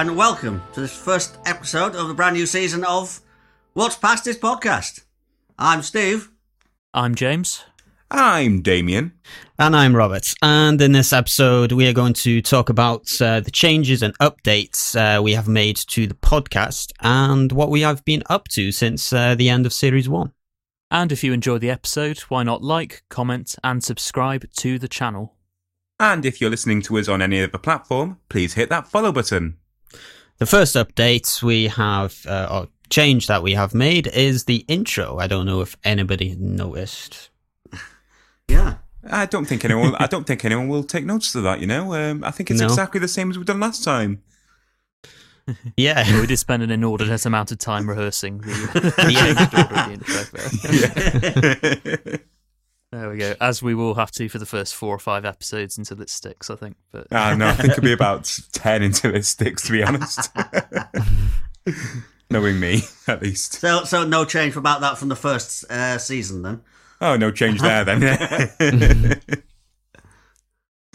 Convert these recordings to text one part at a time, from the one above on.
Hello, and welcome to this first episode of the brand new season of What's Past This Podcast. I'm Steve. I'm James. I'm Damien. And I'm Robert. And in this episode, we are going to talk about uh, the changes and updates uh, we have made to the podcast and what we have been up to since uh, the end of Series 1. And if you enjoyed the episode, why not like, comment, and subscribe to the channel? And if you're listening to us on any other platform, please hit that follow button. The first update we have, uh, or change that we have made, is the intro. I don't know if anybody noticed. Yeah. I don't think anyone. I don't think anyone will take notice of that. You know, um, I think it's No. exactly the same as we've done last time. Yeah. we did spend an inordinate amount of time rehearsing the, the intro there. There we go. As we will have to for the first four or five episodes until it sticks, I think. But Ah, no, I think it'll be about ten until it sticks. To be honest, knowing me at least. So, so no change about that from the first uh, season then. Oh, no change there then.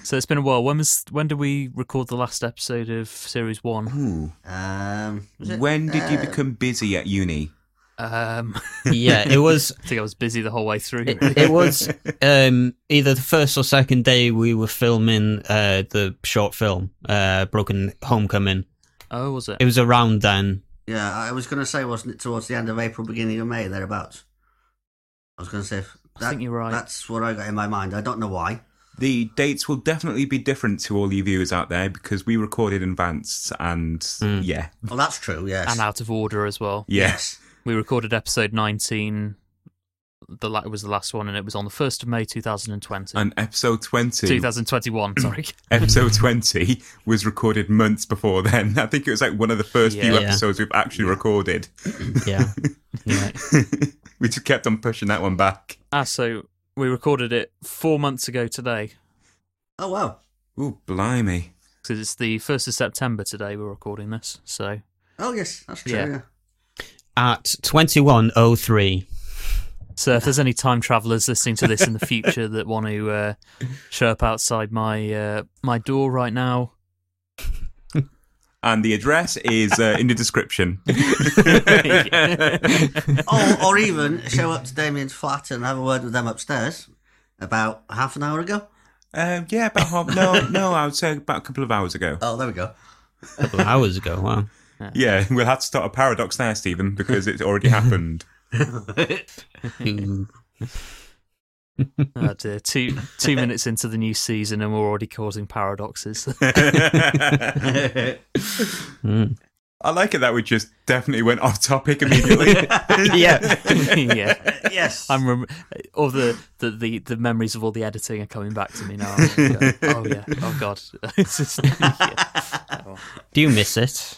so it's been a while. When was when did we record the last episode of series one? Ooh. Um, it- When did you uh, become busy at uni? Um, yeah, it was I think I was busy the whole way through. it, it was um, either the first or second day we were filming uh, the short film, uh, Broken Homecoming. oh, was it? It was around then. Yeah, I was going to say, wasn't it towards the end of April, beginning of May, thereabouts? I was going to say, if I think you're right. That's what I got in my mind. I don't know why. The dates will definitely be different to all you viewers out there because we recorded in advance, and Mm. yeah, Well, that's true, yes. and out of order as well. yes. We recorded episode 19. The la- it was the last one, and it was on the first of May 2020. And episode twenty 2021. Sorry. episode 20 was recorded months before then. I think it was like one of the first few Yeah. episodes we've actually recorded. Yeah. yeah. we just kept on pushing that one back. ah, so we recorded it four months ago today. Oh, wow. Ooh, blimey. Because it's the first of September today. We're recording this, so Oh, yes, that's true, Yeah. yeah. At 2103. so if there's any time travelers listening to this in the future that want to uh, show up outside my uh, my door right now, And the address is uh, in the description. or, or even show up to Damien's flat and have a word with them upstairs about half an hour ago. Um, yeah, about half. No, no, I would say about a couple of hours ago. Oh, there we go. A couple of hours ago. Wow. Yeah, we'll have to start a paradox there, Stephen, because it's already happened. Oh dear, two two minutes into the new season and we're already causing paradoxes. Mm. I like it that we just definitely went off topic immediately. yeah. yeah. yes. I'm rem- all the, the, the, the memories of all the editing are coming back to me now. I'm like, oh yeah, oh god, just- yeah. Oh. Do you miss it?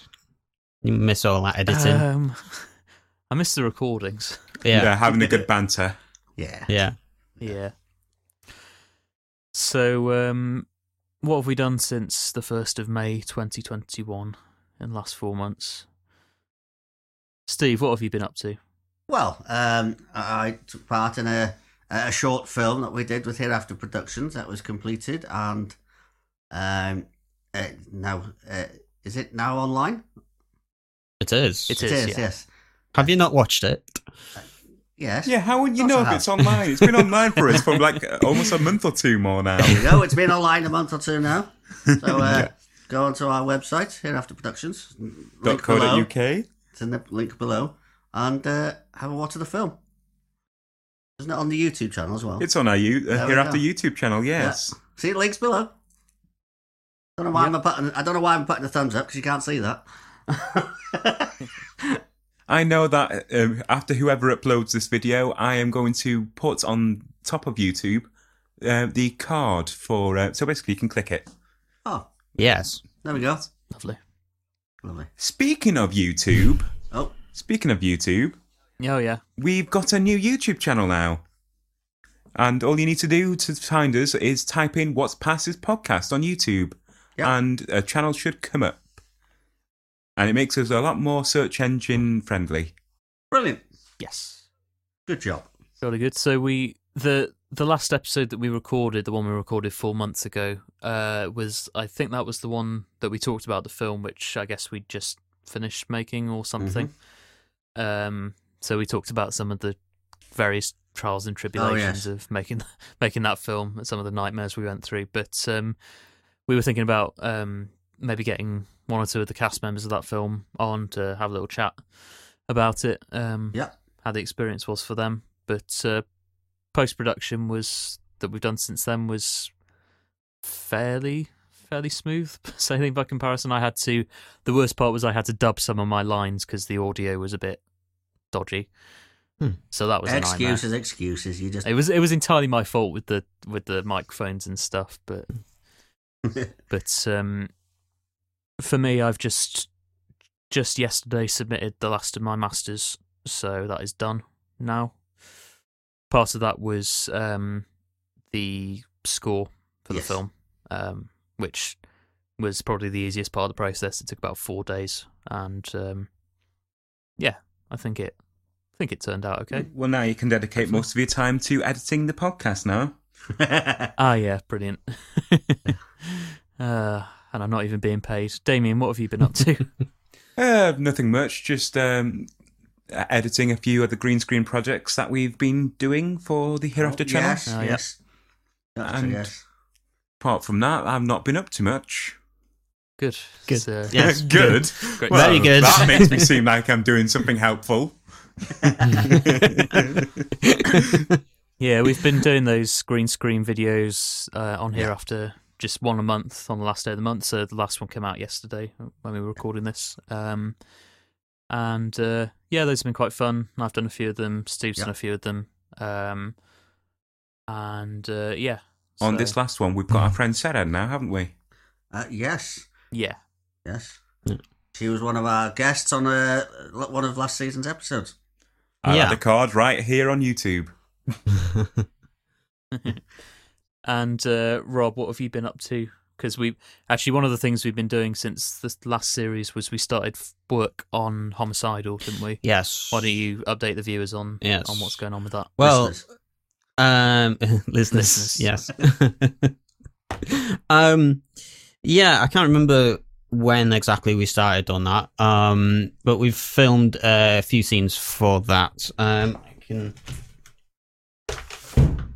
You miss all that editing? Um, I miss the recordings. yeah. yeah. having a good banter. yeah. Yeah. Yeah. So, um, what have we done since the first of May, 2021? In the last four months, Steve, what have you been up to? Well, um, I I took part in a a short film that we did with Hereafter Productions that was completed, and um, uh, now uh, is it now online? It is. It It is, is, yeah. yes, Have you not watched it? yes. Yeah, how would you know if have. it's online? It's been online for us for like almost a month or two more now. There you go. It's been online a month or two now. So uh, go onto our website, Hereafter Productions. Dot Link co below. dot uk. It's in the link below, and uh, have a watch of the film. Isn't it on the YouTube channel as well? It's on our U- uh, Hereafter. YouTube channel, yes. See the links below. Don't know why I'm putting. I don't know why I'm putting the thumbs up because you can't see that. I know that um, after whoever uploads this video, I am going to put on top of YouTube uh, the card for. Uh, so basically, you can click it. Oh, Yes. there we go. Lovely. Lovely. Speaking of YouTube, Oh, speaking of YouTube, Oh yeah, we've got a new YouTube channel now. And all you need to do to find us is type in What's Past This Podcast on YouTube. Yeah. And a channel should come up. And it makes us a lot more search engine friendly. brilliant. yes. Good job. Really good. So we the the last episode that we recorded, the one we recorded four months ago, uh, was I think that was the one that we talked about the film, which I guess we just finished making or something. Um, so we talked about some of the various trials and tribulations yes. of making making that film, and some of the nightmares we went through. But um, we were thinking about um, maybe getting one or two of the cast members of that film on to have a little chat about it. Um, Yeah. how the experience was for them. But uh, post production was that we've done since then was fairly fairly smooth. Sailing by comparison, I had to. The worst part was I had to dub some of my lines because the audio was a bit dodgy. Hmm. So that was excuses, excuses. You just It was it was entirely my fault with the with the microphones and stuff, but but um, for me, I've just just yesterday submitted the last of my masters, so that is done now. Part of that was um, the score for the Yes. film, um, which was probably the easiest part of the process. It took about four days, and um, yeah, I think it I think it turned out okay. Well, now you can dedicate most of your time to editing the podcast now. Ah, yeah, brilliant. uh, and I'm not even being paid. Damien, what have you been up to? Uh, nothing much, just um, uh, editing a few of the green screen projects that we've been doing for the Hereafter channel. Yes, Oh, yeah. yes. And- yes. Apart from that, I've not been up to much. Good. Good. It's, uh, Yes, good. Great. Well, Very good. That makes me seem like I'm doing something helpful. Yeah, we've been doing those green screen videos uh, on Hereafter just one a month on the last day of the month. So the last one came out yesterday when we were recording this. Um, and uh, yeah, those have been quite fun. I've done a few of them. Steve's Yeah. done a few of them. Um, and uh, yeah. On so- this last one, we've got our friend Sarah now, haven't we? Uh, yes, Yeah. yes. Yeah. She was one of our guests on uh, one of last season's episodes. I Yeah. have the card right here on YouTube. And uh, Rob, what have you been up to? Because we actually one of the things we've been doing since the last series was we started work on homicidal, didn't we? yes. Why don't you update the viewers on Yes. on what's going on with that? Well, Listeners. Um, listeners, Listeners. yes. um, yeah, I can't remember when exactly we started on that. Um, but we've filmed a few scenes for that. Um, I can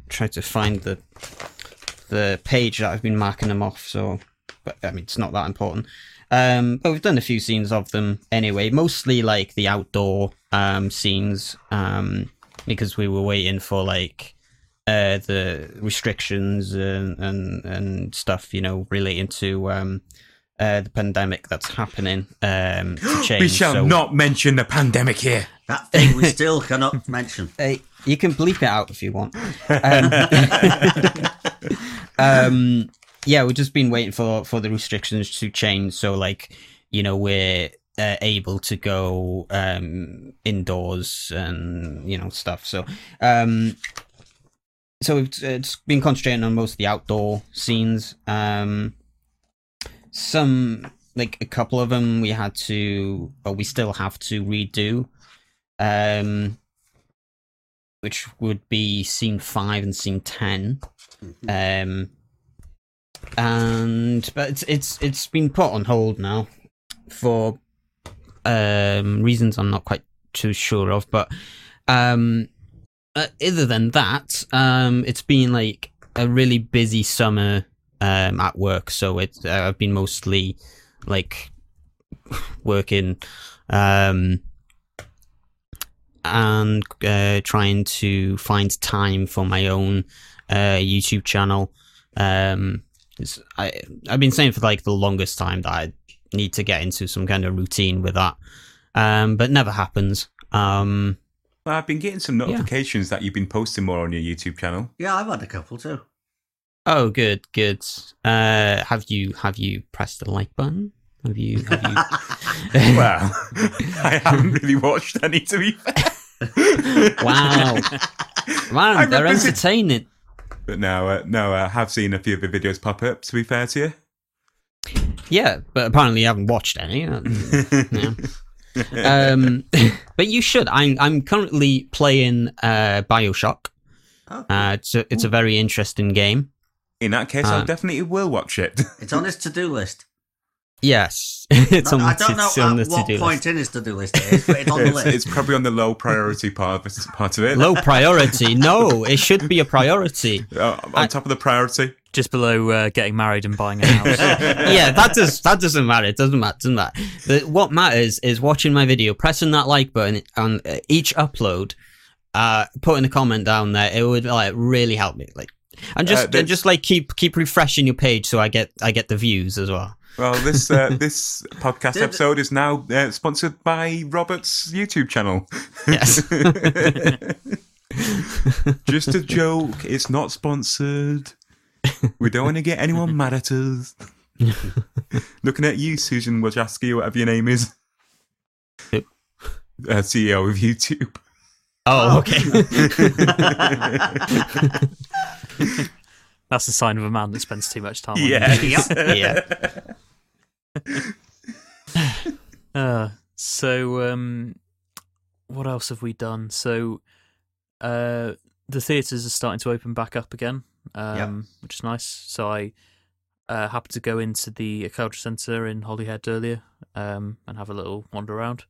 try to find the the page that I've been marking them off. So, but I mean, it's not that important. Um, but we've done a few scenes of them anyway. Mostly like the outdoor um scenes. Um, because we were waiting for like uh, the restrictions and, and and stuff, you know, relating to um, uh, the pandemic that's happening um, to change. we shall so, not mention the pandemic here. that thing we still cannot mention. Uh, you can bleep it out if you want. Um, um, yeah, we've just been waiting for for the restrictions to change. So, like, you know, we're uh, able to go um, indoors and you know stuff. So, um, so we've uh, just been concentrating on most of the outdoor scenes. Um, some like a couple of them we had to, or we still have to redo. Um, which would be scene five and scene ten. Um, and but it's it's it's been put on hold now for um reasons I'm not quite too sure of. But um, uh, other than that, um, it's been like a really busy summer um at work. So it's uh, I've been mostly like working um and uh, trying to find time for my own uh, YouTube channel. Um, it's- I I've been saying for like the longest time that I need to get into some kind of routine with that, um, but never happens. Um, Well, I've been getting some notifications that you've been posting more on your YouTube channel. Yeah, I've had a couple too. oh, good, good. Uh, have you have you pressed the like button? Have you? Have you? Well, I haven't really watched any to be fair. wow, man, I'm they're entertaining. But no, uh, no, I have seen a few of the videos pop up. To be fair to you, Yeah, but apparently you haven't watched any. Yeah. um, but you should. I'm I'm currently playing uh, Bioshock. Oh, Uh, it's a, it's a very interesting game. In that case, I Uh, definitely will watch it. it's on his to-do list. Yes, it's on, I the- don't know the at what to-do point list. in his to-do list it is, but it's on the it's, list. it's probably on the low priority part of it. Part of it. Low priority. No, it should be a priority. Uh, on I- top of the priority. Just below uh, getting married and buying a house. yeah, that does that doesn't matter. It doesn't matter. Doesn't matter. The, what matters is watching my video, pressing that like button on uh, each upload, uh, putting a comment down there. It would like really help me. Like, and just Uh, and just like keep keep refreshing your page so I get I get the views as well. Well, this uh, this podcast Did- episode is now uh, sponsored by Robert's YouTube channel. Yes. Just a joke. It's not sponsored. We don't want to get anyone mad at us. Looking at you, Susan Wojcicki, whatever your name is. Who? Uh, CEO of YouTube. Oh, okay. That's the sign of a man that spends too much time on Yes. yeah. Uh, so um, what else have we done? So uh, the theatres are starting to open back up again, um, which is nice. So I uh, happened to go into the culture centre in Holyhead earlier um, and have a little wander around.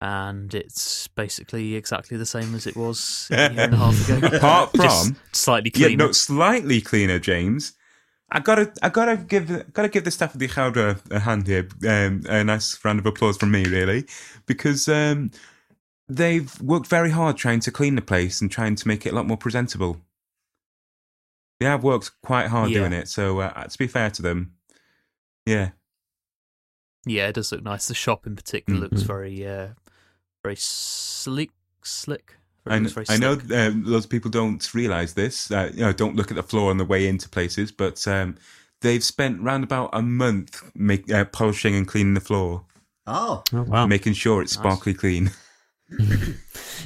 And it's basically exactly the same as it was a year and a half ago. Apart Just from slightly Yeah, cleaner. no, slightly cleaner, James. I gotta, I gotta give, gotta give the staff of the Ucheldre a hand here. Um, a nice round of applause from me, really, because um, they've worked very hard trying to clean the place and trying to make it a lot more presentable. They have worked quite hard Yeah. doing it. So, uh, to be fair to them, yeah, Yeah, it does look nice. The shop in particular looks Mhm. very, uh, very sleek, slick. I, It kn- looks very I know slick. um, lots of people don't realise this. Uh, you know, don't look at the floor on the way into places, but um, they've spent round about a month make, uh, polishing and cleaning the floor. oh, Oh, wow. making sure it's Nice. sparkly clean.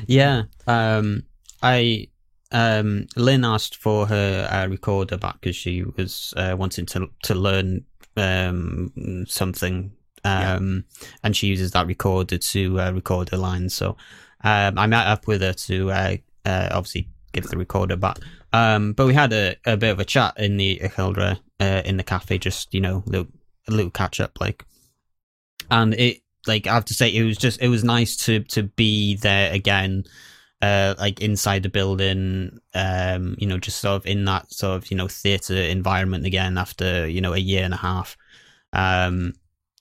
Yeah. Um, I um, Lynn asked for her uh, recorder back because she was uh, wanting to to learn um, something, um, and she uses that recorder to uh, record her lines. So um, I met up with her to uh, uh, obviously give the recorder back. Um, but we had a, a bit of a chat in the Ucheldre, uh in the cafe, just you know, little, a little catch up, like, and it like I have to say, it was just it was nice to to be there again, uh, like inside the building, um, you know, just sort of in that sort of you know theater environment again after you know a year and a half, um,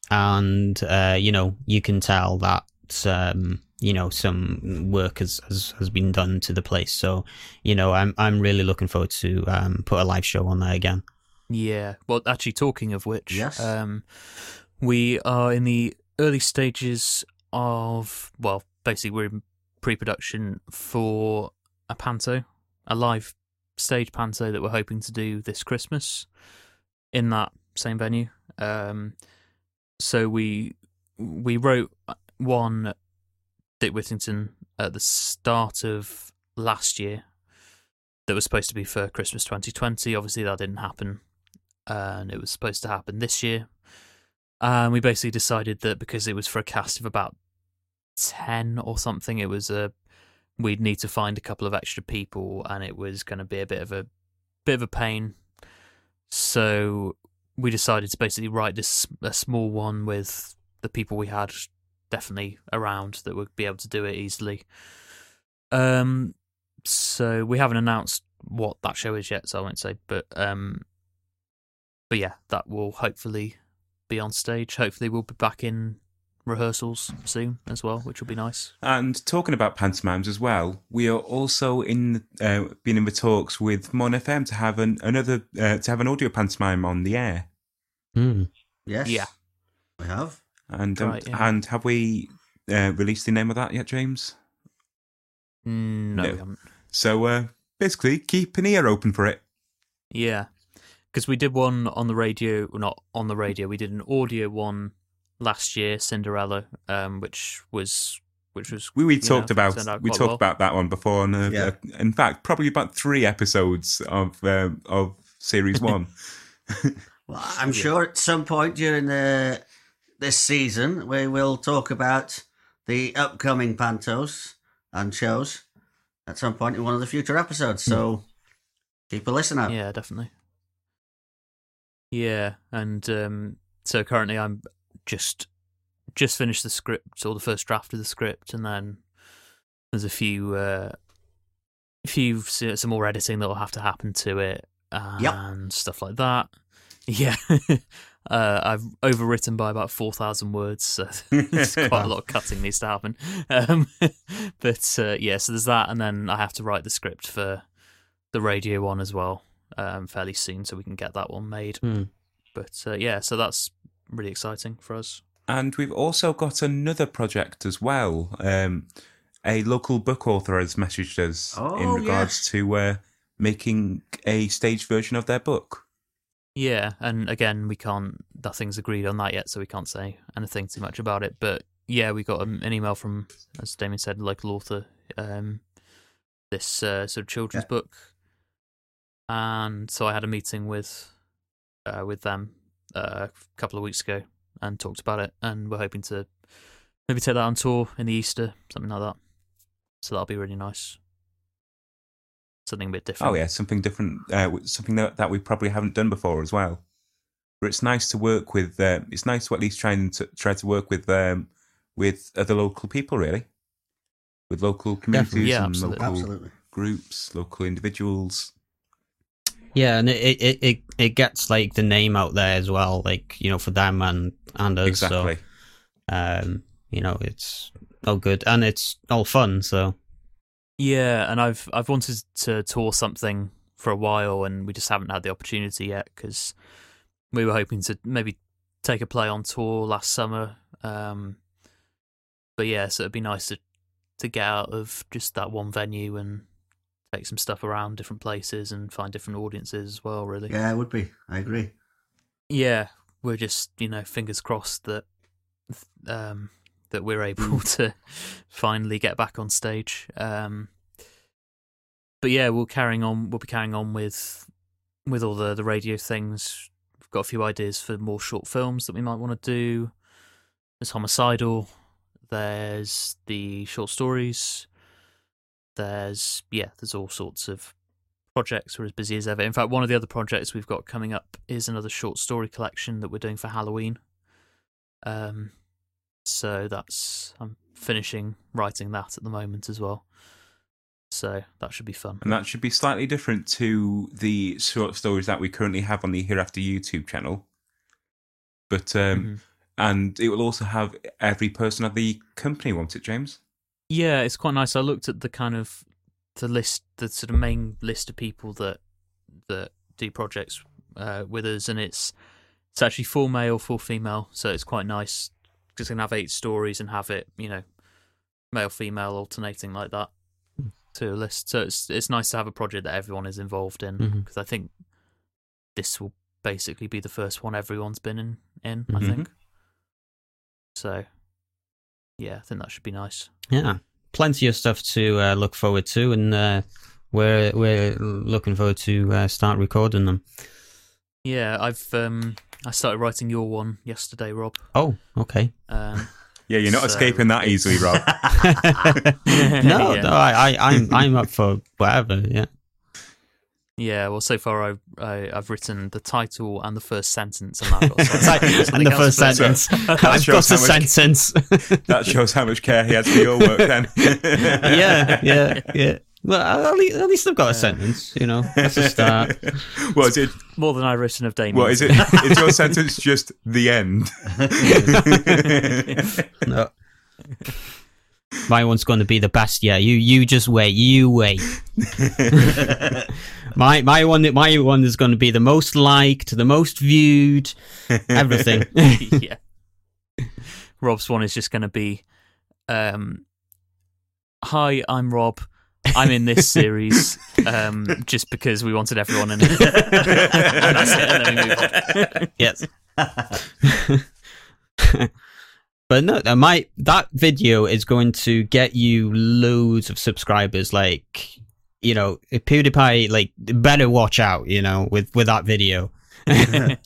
and uh, you know you can tell that um, you know some work has, has has been done to the place. So you know I'm I'm really looking forward to um, put a live show on there again. Yeah. Well, actually, talking of which, Yes. um, we are in the early stages of, well, basically, we're in pre production for a panto, a live stage panto that we're hoping to do this Christmas in that same venue. Um, so we we wrote one Dick Whittington at the start of last year that was supposed to be for Christmas 2020. Obviously, that didn't happen, and it was supposed to happen this year. And we basically decided that because it was for a cast of about 10 or something, it was a we'd need to find a couple of extra people, and it was going to be a bit of a bit of a pain. So we decided to basically write this a small one with the people we had definitely around that would be able to do it easily. Um, so we haven't announced what that show is yet, so I won't say. But um, but yeah, that will hopefully be on stage. Hopefully, we'll be back in rehearsals soon as well, which will be nice. And talking about pantomimes as well, we are also in uh, been in the talks with Mon FM to have an, another uh, to have an audio pantomime on the air. Hmm. yes. Yeah. We have. And um, Right, yeah. and have we uh, released the name of that yet, James? Mm, no, No. we haven't. So uh, basically, keep an ear open for it. Yeah, because we did one on the radio, well, not on the radio. We did an audio one last year, Cinderella, um, which was which was We we talked know, about we talked well. about that one before, and uh, Yeah. uh, in fact, probably about three episodes of uh, of series one. Well, I'm sure at some point during the this season we will talk about the upcoming pantos and shows. at some point in one of the future episodes. So keep a listen out. Yeah, definitely. Yeah, and um, so currently I'm just just finished the script or the first draft of the script, and then there's a few uh, few some more editing that will have to happen to it and Yep. stuff like that. Yeah, uh, I've overwritten by about four thousand words, so there's quite a lot of cutting needs to happen. Um, but uh, yeah, so there's that, and then I have to write the script for the radio one as well um, fairly soon, so we can get that one made. Hmm. But uh, yeah, so that's really exciting for us. And we've also got another project as well. Um, a local book author has messaged us in Oh, regards yes. to uh, making a stage version of their book. Yeah, and again, we can't. Nothing's agreed on that yet, so we can't say anything too much about it. But yeah, we got um, an email from, as Damien said, local author. Um, this uh, sort of children's Yeah. book, and so I had a meeting with, uh, with them uh, a couple of weeks ago and talked about it, and we're hoping to maybe take that on tour in the Easter, something like that. So that'll be really nice. Something a bit different. Oh yeah, something different, uh, something that, that we probably haven't done before as well. But it's nice to work with. Uh, it's nice to at least try and to, try to work with um, with other local people, really, with local communities Yeah, and absolutely. local Absolutely. groups, local individuals. Yeah, and it, it it it gets like the name out there as well, like you know, for them and and us. exactly. So, um, you know, it's all good and it's all fun. So Yeah, and I've I've wanted to tour something for a while, and we just haven't had the opportunity yet because we were hoping to maybe take a play on tour last summer. Um, but yeah, so it'd be nice to to get out of just that one venue and take some stuff around different places and find different audiences as well. Really, Yeah, it would be. I agree. yeah, we're just you know fingers crossed that um, that we're able to finally get back on stage. Um, but yeah, we'll carrying on. We'll be carrying on with with all the the radio things. We've got a few ideas for more short films that we might want to do. There's homicidal. There's the short stories. There's yeah, there's all sorts of projects. We're as busy as ever. In fact, one of the other projects we've got coming up is another short story collection that we're doing for Halloween. Um, so that's I'm finishing writing that at the moment as well. So that should be fun. And that should be slightly different to the short stories that we currently have on the Hereafter YouTube channel. But um, Mhm. and it will also have every person of the company, won't it, James? Yeah, it's quite nice. I looked at the kind of the list, the sort of main list of people that that do projects uh, with us, and it's it's actually full male, full female. So it's quite nice. Just gonna have eight stories and have it, you know, male female alternating like that to a list. So it's it's nice to have a project that everyone is involved in because I think this will basically be the first one everyone's been in. In I Mhm. think. So yeah, I think that should be nice. yeah, plenty of stuff to uh, look forward to, and uh, we're we're looking forward to uh, start recording them. Yeah, I've um I started writing your one yesterday, Rob. Oh, okay. Um, Yeah, you're not So escaping that easily, Rob. no, Yeah. no, I, I, I'm, I'm up for whatever. Yeah. yeah, well, so far I, I I've written the title and the first sentence, and I've got something- and the first sentence. That I've got shows a much- sentence. that shows how much care he has for your work, then. yeah, yeah, yeah. Well, at least, at least I've got a sentence. You know, that's a start. What is it? More than I've written of Damien. What is it? Is your sentence just the end? No. My one's going to be the best. Yeah, you, you just wait. You wait. my, my one, my one is going to be the most liked, the most viewed, everything. yeah. Rob's one is just going to be, um, "Hi, I'm Rob. I'm in this series um, just because we wanted everyone in it." That's it, and then we move on. yes. but no, uh, my that video is going to get you loads of subscribers. Like, you know, PewDiePie, like, better watch out. You know, with with that video.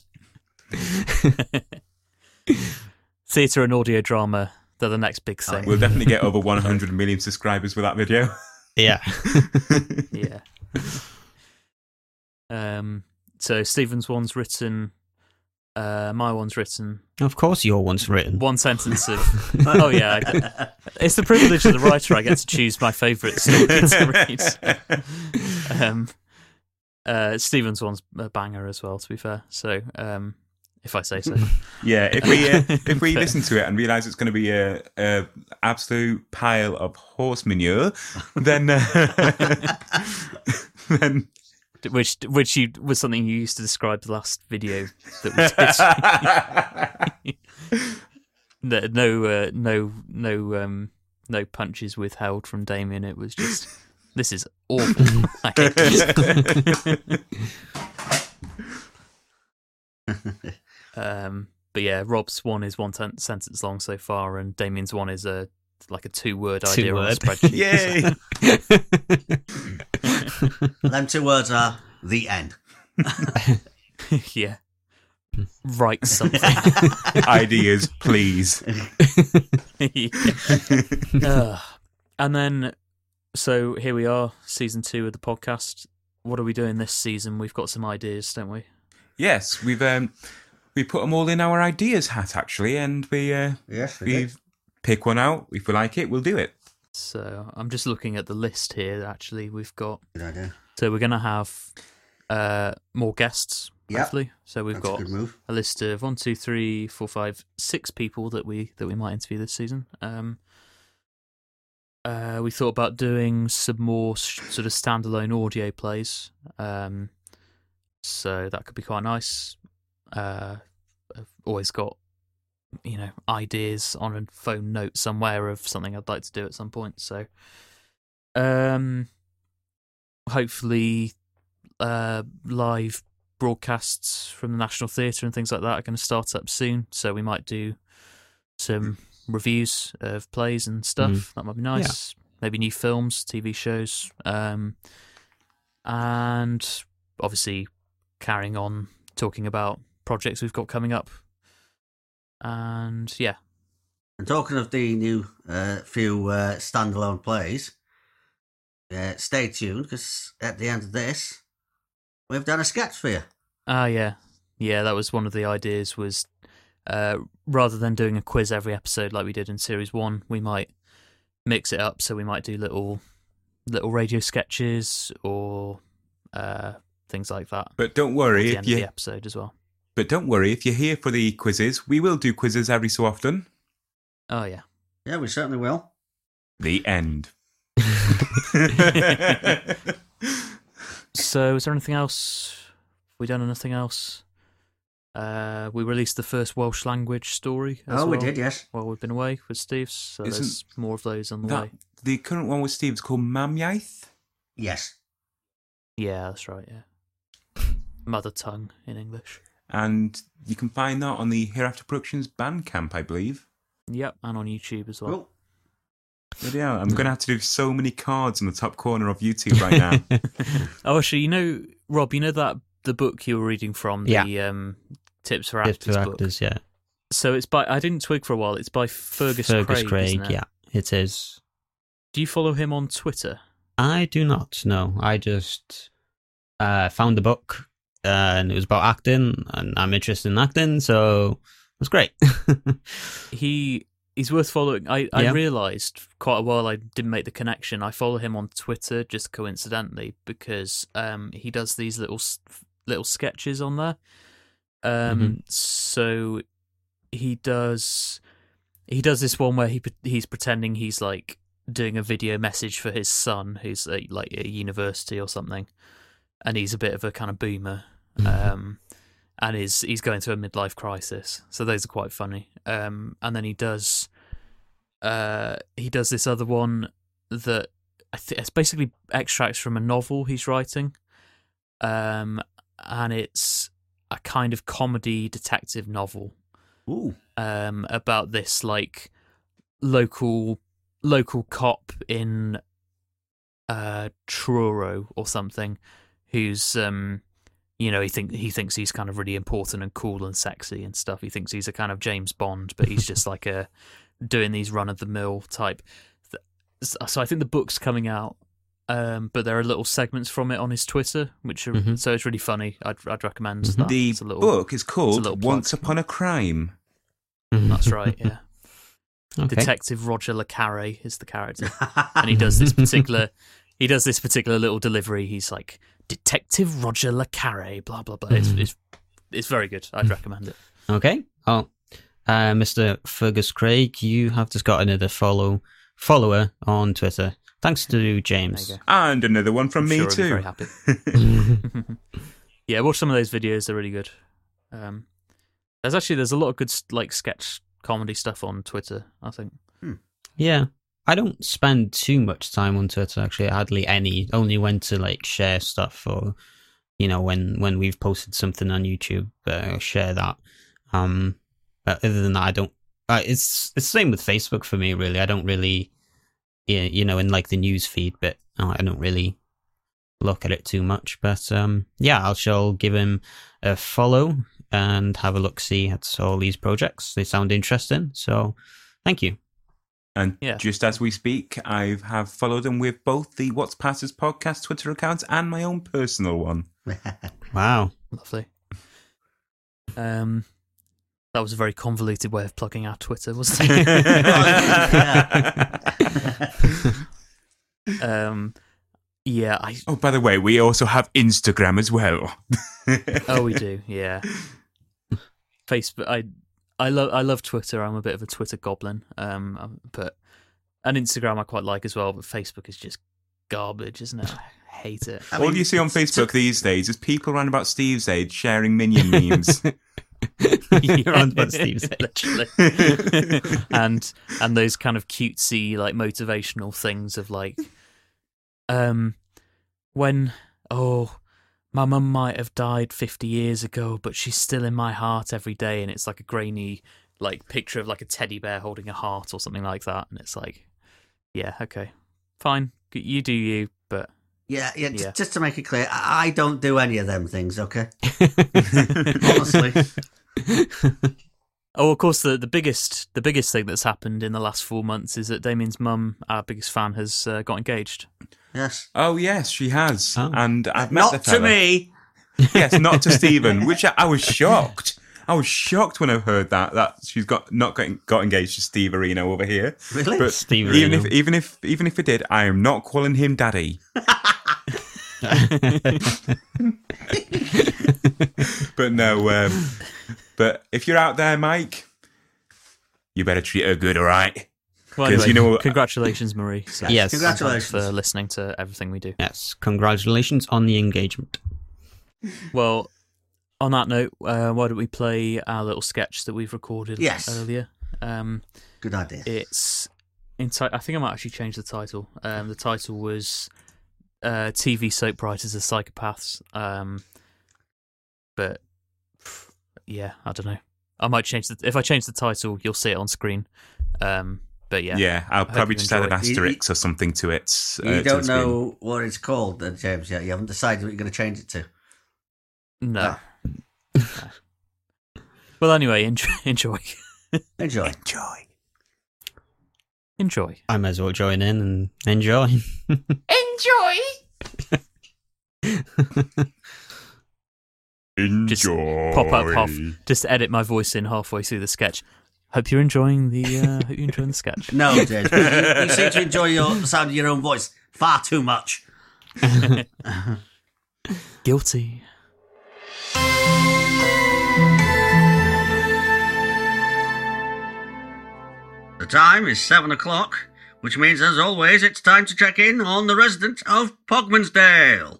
Theatre and audio drama, they're the next big thing. We'll definitely get over 100 million subscribers with that video. Yeah. Yeah. um. So Stephen's one's written. Uh, my one's written of course, your one's written. one sentence of. oh yeah, I- it's the privilege of the writer. I get to choose my favourite story to read. Um, uh, Stephen's one's a banger as well. To be fair, so um, if I say so. Yeah, if we uh, if we listen to it and realize it's going to be a, a absolute pile of horse manure, then uh, then which which you was something you used to describe the last video that was no no uh, no no um no punches withheld from Damien. It was just this is awful. I hate this. Um, but yeah, Rob's one is one ten- sentence long so far, and Damien's one is a like a two word idea on a Two-word. spreadsheet. yay! Them two words are the end. yeah. Write something. Ideas, please. Yeah. Ugh. and then, so here we are, season two of the podcast. What are we doing this season? We've got some ideas, don't we? Yes, we've um, we put them all in our ideas hat actually, and we uh, Yes, we we pick one out. If we like it, we'll do it. So I'm just looking at the list here. Actually, we've got Good idea. so we're gonna have uh more guests. Yep. Hopefully, so we've That's got a good move. a list of one, two, three, four, five, six people that we that we might interview this season. Um, uh, we thought about doing some more sh- sort of standalone audio plays. Um, so that could be quite nice. Uh, I've always got you know ideas on a phone note somewhere of something I'd like to do at some point. So, um, hopefully, uh, live broadcasts from the National Theatre and things like that are going to start up soon. So we might do some reviews of plays and stuff. That might be nice. Maybe new films, TV shows, um, and obviously carrying on talking about projects we've got coming up. And yeah, And talking of the new uh, few uh, standalone plays, uh, stay tuned because at the end of this, we've done a sketch for you. Ah, yeah, yeah. That was one of the ideas. Was uh, rather than doing a quiz every episode like we did in series one, we might mix it up. So we might do little little radio sketches or uh, things like that. But don't At worry the if end of the episode as well. But don't worry if you're here for the quizzes. We will do quizzes every so often. Oh yeah. Yeah, we certainly will. The end. So is there anything else? Have we done anything else? Uh, we released the first Welsh language story. As oh, we did, yes. While we've been away with Steve's, so Isn't there's more of those on the that, way. the current one with Steve is called Mamiaith. Yes. Yeah, that's right. Yeah, mother tongue in English. And you can find that on the Hereafter Productions Bandcamp, I believe. Yep, and on YouTube as well. Cool. Bloody hell, I'm going to have to do so many cards in the top corner of YouTube right now. Oh, actually, you know, Rob, you know that the book you were reading from, the Yeah. um, Tips for Tips Actors book. yeah. So it's by I didn't twig for a while. It's by Fergus, Craig. Fergus Craig. Craig, isn't it? yeah, it is. Do you follow him on Twitter? I do not no. I just uh, found the book uh, and it was about acting, and I'm interested in acting, so it was great. he he's worth following. I, I Yeah. realized quite a while I didn't make the connection. I follow him on Twitter just coincidentally because um he does these little little sketches on there. Um Mm-hmm. so he does he does this one where he he's pretending he's like doing a video message for his son who's at, like at university or something and he's a bit of a kind of boomer um, and is he's going through a midlife crisis. So those are quite funny. Um, and then he does uh, he does this other one that I think it's basically extracts from a novel he's writing, um, and it's a kind of comedy detective novel Ooh. um, about this like local local cop in uh, Truro or something, who's um, you know he think he thinks he's kind of really important and cool and sexy and stuff. He thinks he's a kind of James Bond, but he's just like a doing these run of the mill type. So I think the book's coming out Um, but there are little segments from it on his Twitter, which are Mhm. so it's really funny. I'd I'd recommend Mhm. that. The It's a little, book is called little. Once Upon a Crime. That's right. Yeah, Okay. Detective Roger Le Carre is the character, and he does this particular he does this particular little delivery. He's like Detective Roger Le Carre, blah blah blah. It's Mhm. it's it's very good. I'd recommend it. Okay. Oh, uh, Mr. Fergus Craig, you have just got another follow follower on Twitter. Thanks to There James. And another one from I'm me sure he'll be too. Very happy. yeah, watch some of those videos. They're really good. Um, there's actually there's a lot of good like sketch comedy stuff on Twitter. I think. yeah. I don't spend too much time on Twitter actually, hardly any. Only when to like share stuff or you know when when we've posted something on YouTube, uh, share that. Um, but other than that, I don't. Uh, it's it's the same with Facebook for me. Really, I don't really, yeah, you know, in like the news feed, but uh, I don't really look at it too much. But um, yeah, I shall give him a follow and have a look see at all these projects. They sound interesting, so thank you. And Yeah. just as we speak, I have followed him with both the What's Passes podcast Twitter accounts and my own personal one. Wow. Lovely. Um, that was a very convoluted way of plugging our Twitter, wasn't it? um, yeah, I oh, by the way, we also have Instagram as well. oh we do, yeah. Facebook, I I love I love Twitter. I'm a bit of a Twitter goblin. Um, um, but and Instagram I quite like as well. But Facebook is just garbage, isn't it? I hate it. I All mean, you see on it's- Facebook these days is people around about Steve's age sharing minion memes. You're on about Steve's age. Literally. and and those kind of cutesy like motivational things of like um when oh my mum might have died 50 years ago but she's still in my heart every day and it's like a grainy like picture of like a teddy bear holding a heart or something like that and it's like yeah okay fine you do you but Yeah, yeah, Yeah. Just to make it clear, I don't do any of them things. Okay, honestly. Oh, of course, the, the biggest the biggest thing that's happened in the last four months is that Damien's mum, our biggest fan, has uh, got engaged. Yes, oh yes, she has, Oh. and I've met not the to me. Yes, not to Stephen, which I, I was shocked. I was shocked when I heard that that she's got not got, got engaged to Steve Areno over here. Really? But Steve even if even if even if it did, I am not calling him daddy. But no, um, but if you're out there, Mike, you better treat her good, all right? Well, 'Cause anyway, you know- congratulations, Marie. So Yes. Congratulations. for listening to everything we do. yes, congratulations on the engagement. Well, on that note, uh, why don't we play our little sketch that we've recorded Yes. earlier? Um, Good idea. it's in ti- I think I might actually change the title. Um, the title was uh, "TV Soap Writers are Psychopaths," um, but yeah, I don't know. I might change the if I change the title, you'll see it on screen. Um, but yeah, Yeah, I'll probably just add an enjoy it. Asterisk or something to it. uh, you don't the screen. know what it's called, uh, James. Yet you haven't decided what you're going to change it to. no. Ah. Well, anyway, enjoy, enjoy, Enjoy. Enjoy. enjoy. I might as well join in and enjoy. Enjoy. Just pop up half, just edit my voice in halfway through the sketch. Hope you're enjoying the. Uh, hope you're enjoying the sketch. No, James. you, you seem to enjoy your the sound of your own voice far too much. Guilty. The time is seven o'clock, which means, as always, it's time to check in on the resident of Pogmansdale.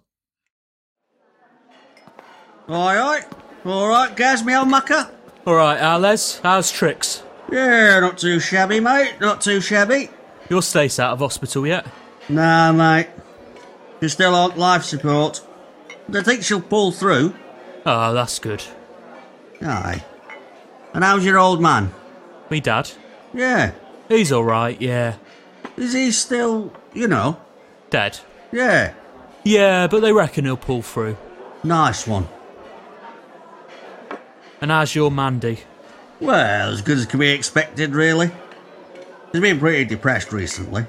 Aye, aye. All right, Gaz, me old mucker. All right, uh, Les, how's tricks? Yeah, not too shabby, mate. Not too shabby. Your stace out of hospital yet? Nah, mate. She's still on life support. I think she'll pull through. Oh, that's good. Aye. And how's your old man? Me dad? Yeah. He's all right. Yeah. Is he still, you know? Dead. Yeah. Yeah, but they reckon he'll pull through. Nice one. And how's your Mandy? Well, as good as can be expected, really. He's been pretty depressed recently.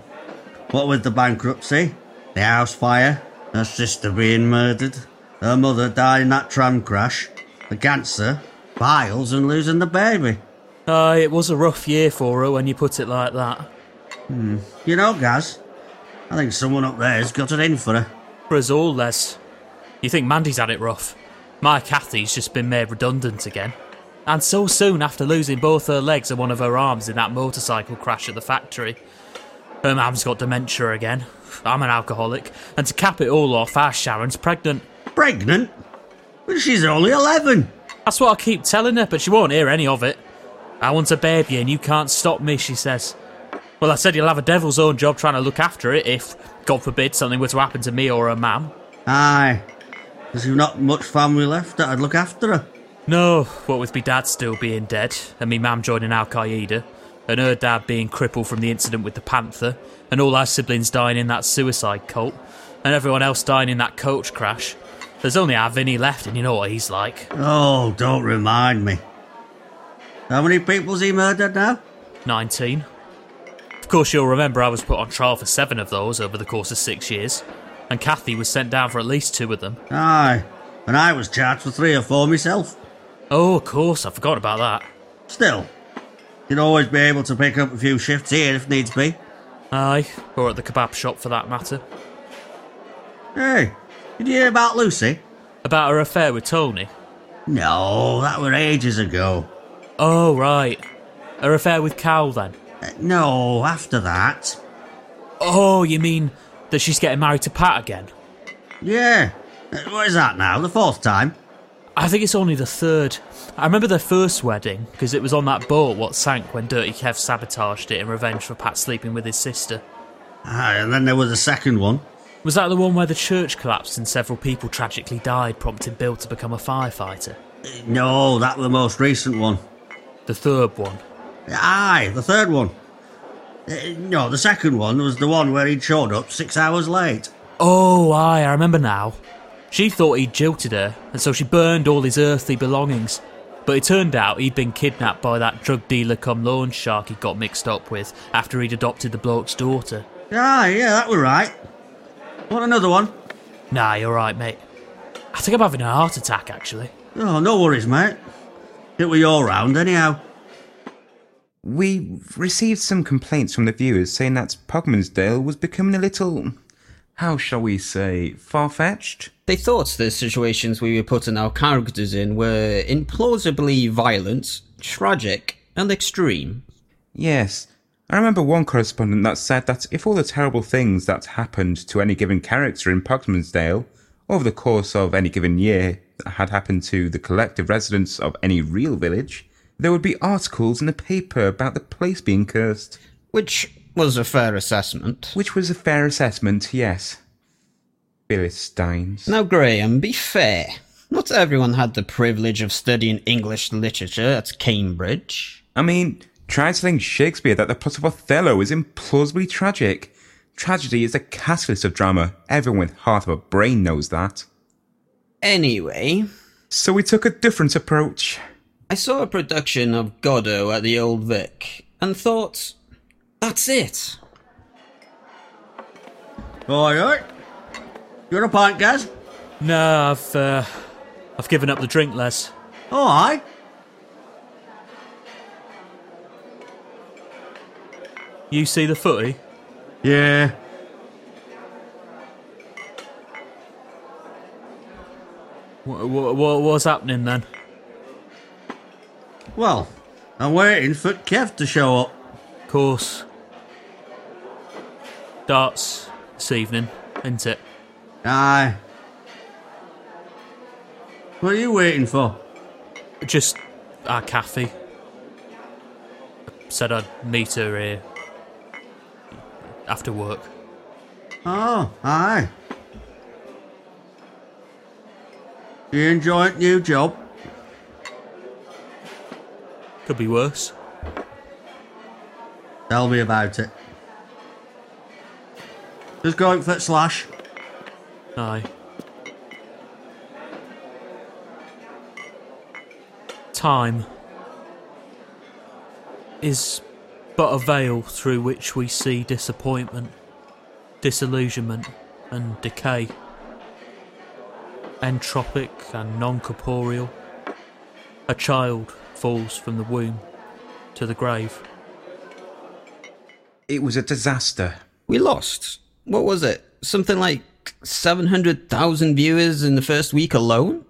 What with the bankruptcy, The house fire, her sister being murdered, her mother died in that tram crash, the cancer, piles, and losing the baby. Aye, it was a rough year for her when you put it like that. Hmm. You know, Gaz, I think someone up there's got it in for her. For us all, Les. You think Mandy's had it rough? My Kathy's just been made redundant again. And so soon after losing both her legs and one of her arms in that motorcycle crash at the factory. Her mum's got dementia again. I'm an alcoholic. And to cap it all off, our Sharon's pregnant. Pregnant? But she's only 11. That's what I keep telling her, but she won't hear any of it. I want a baby and you can't stop me, she says. Well, I said you'll have a devil's own job trying to look after it if, God forbid, something were to happen to me or her mam. Aye. You've not much family left that I'd look after her. No, what with me dad still being dead, and me mam joining Al Qaeda, and her dad being crippled from the incident with the Panther, and all our siblings dying in that suicide cult, and everyone else dying in that coach crash. There's only our Vinny left, and you know what he's like. Oh, don't remind me. How many people's he murdered now? 19. Of course, you'll remember I was put on trial for seven of those over the course of six years, and Kathy was sent down for at least two of them. Aye. And I was charged for three or four myself. Oh, of course, I forgot about that. Still, you'd always be able to pick up a few shifts here if needs be. Aye, or at the kebab shop for that matter. Hey, did you hear about Lucy? About her affair with Tony. No, that were ages ago. Oh, right. Her affair with Cal, then. Uh, no, after that. Oh, you mean that she's getting married to Pat again? Yeah. Uh, What is that now? The fourth time? I think it's only the third. I remember their first wedding because it was on that boat what sank when Dirty Kev sabotaged it in revenge for Pat sleeping with his sister. Aye, and then there was a second one. Was that the one where the church collapsed and several people tragically died, prompting Bill to become a firefighter? No, that was the most recent one. The third one. Aye, the third one. Uh, No, the second one was the one where he'd showed up six hours late. Oh, aye, I remember now. She thought he'd jilted her, and so she burned all his earthly belongings. But it turned out he'd been kidnapped by that drug dealer come loan shark he got mixed up with after he'd adopted the bloke's daughter. Ah, yeah, that were right. Want another one? Nah, you're right, mate. I think I'm having a heart attack, actually. Oh, no worries, mate. It were your round, anyhow. We received some complaints from the viewers saying that Pogmansdale was becoming a little, how shall we say, far fetched? They thought the situations we were putting our characters in were implausibly violent, tragic, and extreme. Yes. I remember one correspondent that said that if all the terrible things that happened to any given character in Pogmansdale over the course of any given year had happened to the collective residents of any real village, there would be articles in the paper about the place being cursed. Which was a fair assessment. Which was a fair assessment, yes. Philistines. Now, Graham, be fair. Not everyone had the privilege of studying English literature at Cambridge. I mean, try telling Shakespeare that the plot of Othello is implausibly tragic. Tragedy is the catalyst of drama. Everyone with half of a brain knows that. Anyway, So we took a different approach. I saw a production of Godot at the Old Vic and thought, that's it. Alright. You want a pint, Gaz? No, I've, uh, I've given up the drink, Les. Oh, aye. You see the footy? Yeah. What, what, what's happening then? Well, I'm waiting for Kev to show up. Of course. Darts this evening, isn't it? Aye. What are you waiting for? Just our Kathy. Said I'd meet her here after work. Oh, aye. You enjoying your new job? Could be worse. Tell me about it. Just going for slash. Aye. Time is but a veil through which we see disappointment, disillusionment, and decay. Entropic and non corporeal. A child falls from the womb to the grave. It was a disaster. We lost. What was it? Something like 700,000 viewers in the first week alone?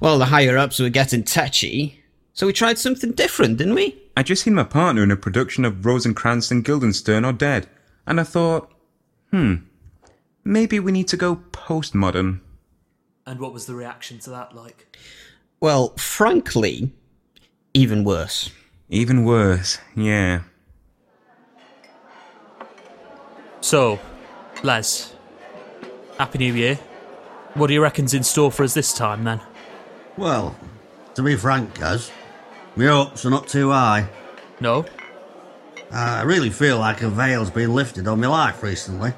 Well, the higher ups were getting touchy, so we tried something different, didn't we? I just seen my partner in a production of Rosencrantz and Guildenstern are dead, and I thought, hmm, maybe we need to go postmodern. And what was the reaction to that like? Well, frankly, even worse. Even worse, yeah. So, Les, Happy New Year. What do you reckon's in store for us this time then? Well, to be frank, Gaz, my hopes are not too high. No? I really feel like a veil's been lifted on my life recently.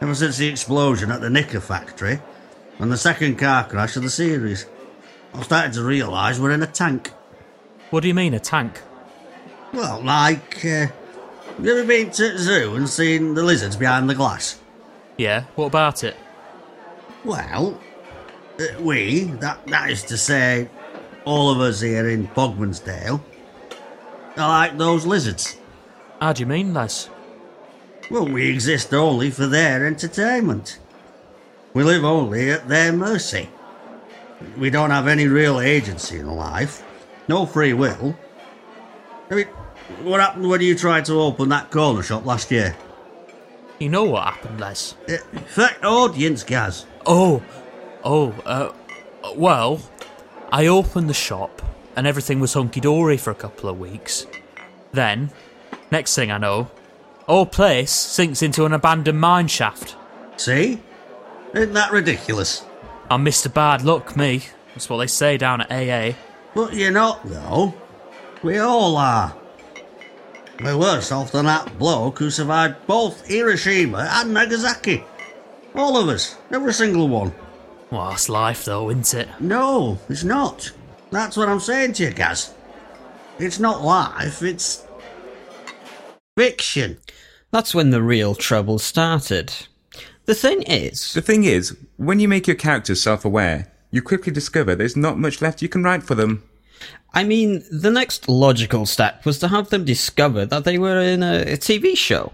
Ever since the explosion at the Nicker factory and the second car crash of the series, I've started to realise we're in a tank. What do you mean, a tank? Well, like, uh, you ever been to the zoo and seen the lizards behind the glass? Yeah, what about it? Well, uh, we, that, that is to say, all of us here in Bogmansdale, are like those lizards. How do you mean, Les? Well, we exist only for their entertainment. We live only at their mercy. We don't have any real agency in life, no free will. I mean, what happened when you tried to open that corner shop last year? You know what happened, Les? Uh, fact audience, Gaz. Oh, oh, uh, well, I opened the shop and everything was hunky dory for a couple of weeks. Then, next thing I know, whole place sinks into an abandoned mine shaft. See? Isn't that ridiculous? I'm Mr. Bad Luck, me. That's what they say down at AA. But you're not, though. We all are. We're worse off than that bloke who survived both Hiroshima and Nagasaki. All of us, every single one. Well, that's life, though, isn't it? No, it's not. That's what I'm saying to you, Gaz. It's not life, it's. fiction. That's when the real trouble started. The thing is, The thing is, when you make your characters self aware, you quickly discover there's not much left you can write for them. I mean, the next logical step was to have them discover that they were in a, a TV show.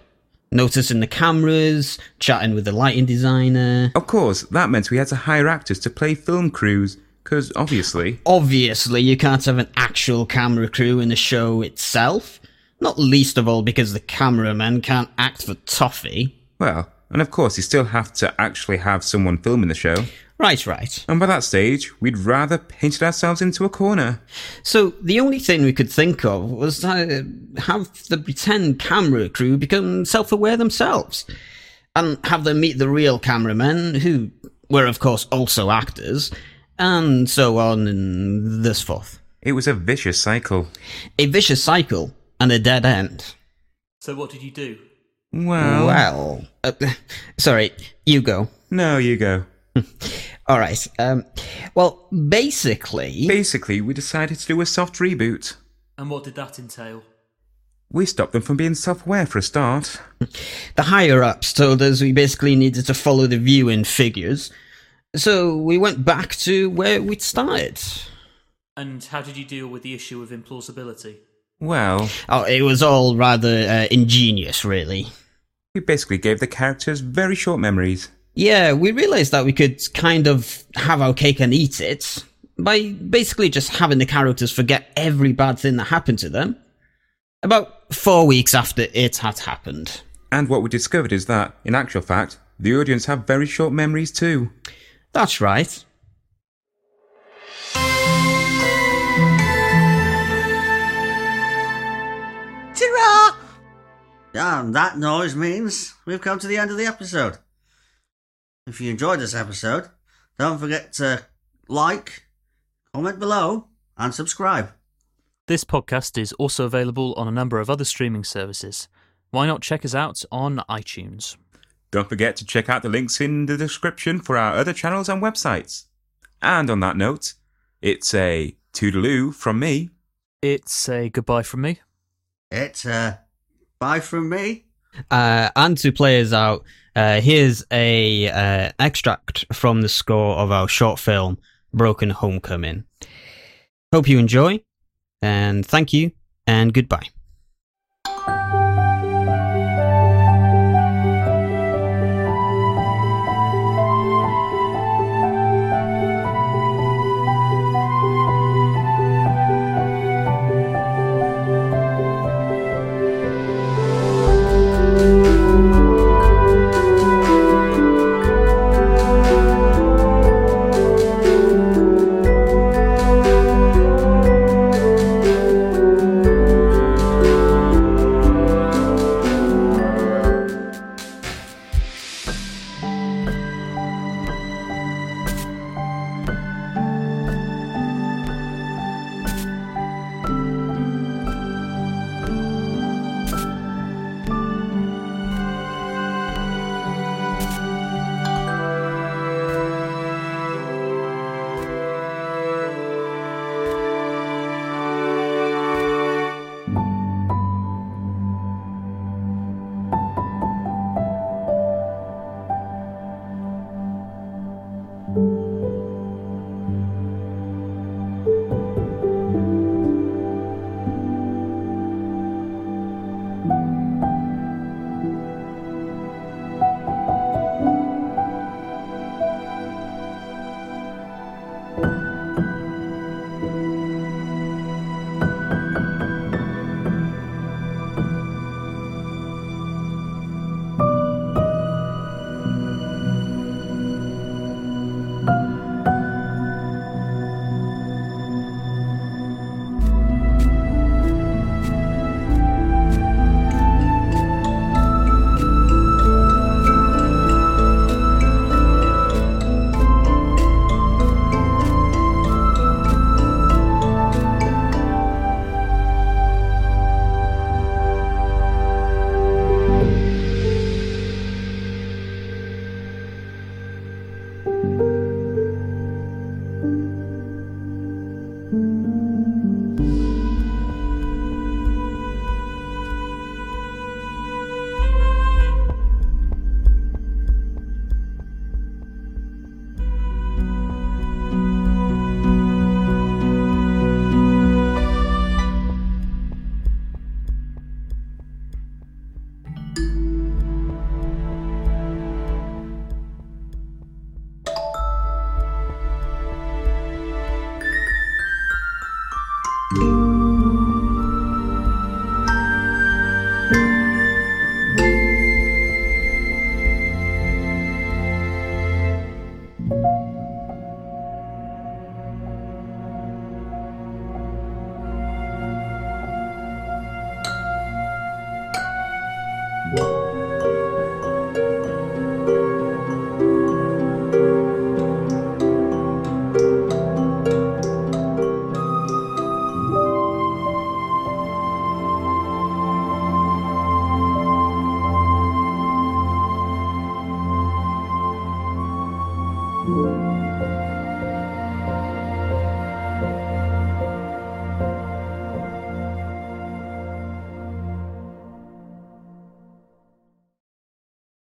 Noticing the cameras, chatting with the lighting designer. Of course, that meant we had to hire actors to play film crews, because obviously. Obviously, you can't have an actual camera crew in the show itself. Not least of all because the cameraman can't act for toffee. Well, and of course, you still have to actually have someone filming the show. Right, right. And by that stage, we'd rather painted ourselves into a corner. So the only thing we could think of was uh, have the pretend camera crew become self-aware themselves, and have them meet the real cameramen, who were of course also actors, and so on and this forth. It was a vicious cycle. A vicious cycle and a dead end. So, what did you do? Well, Well, uh, sorry, you go. no, you go. All right. Um, well, basically, Basically, we decided to do a soft reboot. And what did that entail? We stopped them from being self aware for a start. the higher ups told us we basically needed to follow the viewing figures. So we went back to where we'd started. And how did you deal with the issue of implausibility? Well, Oh, it was all rather uh, ingenious, really. we basically gave the characters very short memories. Yeah, we realized that we could kind of have our cake and eat it by basically just having the characters forget every bad thing that happened to them. About four weeks after it had happened. And what we discovered is that, in actual fact, the audience have very short memories too. That's right. Ta-ra! Ah, and that noise means we've come to the end of the episode. If you enjoyed this episode, don't forget to like, comment below, and subscribe. This podcast is also available on a number of other streaming services. Why not check us out on iTunes? Don't forget to check out the links in the description for our other channels and websites. And on that note, it's a toodaloo from me. It's a goodbye from me. It's uh, bye from me. Uh, and to play us out, uh, here's a uh, extract from the score of our short film, Broken Homecoming. Hope you enjoy, and thank you, and goodbye.